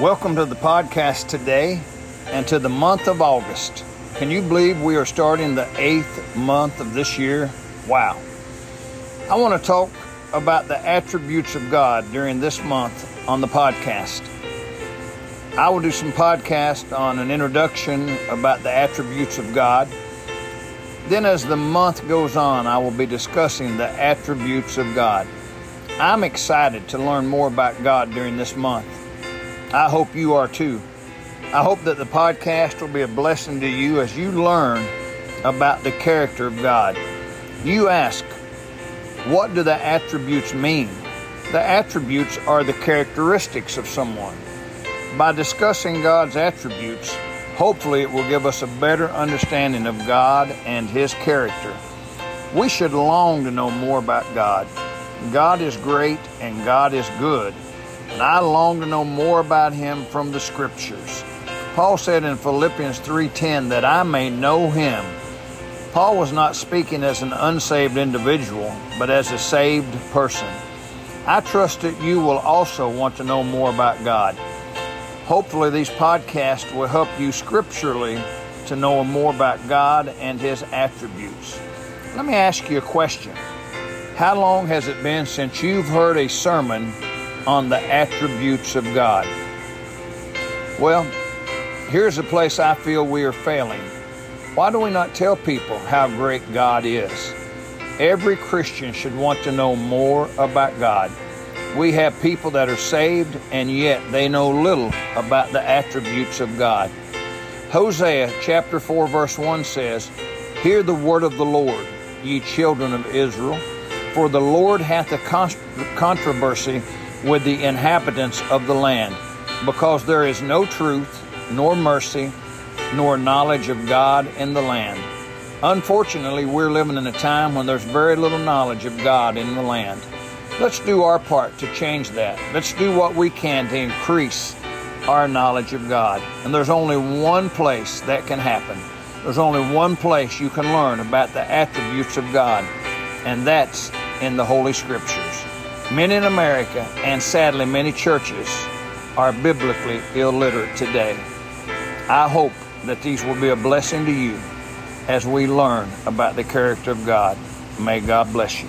Welcome to the podcast today and to the month of August. Can you believe we are starting the eighth month of this year? Wow. I want to talk about the attributes of God during this month on the podcast. I will do some podcast on an introduction about the attributes of God. Then, as the month goes on, I will be discussing the attributes of God. I'm excited to learn more about God during this month. I hope you are too. I hope that the podcast will be a blessing to you as you learn about the character of God. You ask, what do the attributes mean? The attributes are the characteristics of someone. By discussing God's attributes, hopefully it will give us a better understanding of God and His character. We should long to know more about God. God is great and God is good and I long to know more about him from the scriptures. Paul said in Philippians 3:10 that I may know him. Paul was not speaking as an unsaved individual, but as a saved person. I trust that you will also want to know more about God. Hopefully these podcasts will help you scripturally to know more about God and his attributes. Let me ask you a question. How long has it been since you've heard a sermon on the attributes of God. Well, here's a place I feel we are failing. Why do we not tell people how great God is? Every Christian should want to know more about God. We have people that are saved and yet they know little about the attributes of God. Hosea chapter 4 verse 1 says, Hear the word of the Lord, ye children of Israel, for the Lord hath a controversy with the inhabitants of the land, because there is no truth, nor mercy, nor knowledge of God in the land. Unfortunately, we're living in a time when there's very little knowledge of God in the land. Let's do our part to change that. Let's do what we can to increase our knowledge of God. And there's only one place that can happen. There's only one place you can learn about the attributes of God, and that's in the Holy Scriptures. Many in America, and sadly many churches, are biblically illiterate today. I hope that these will be a blessing to you as we learn about the character of God. May God bless you.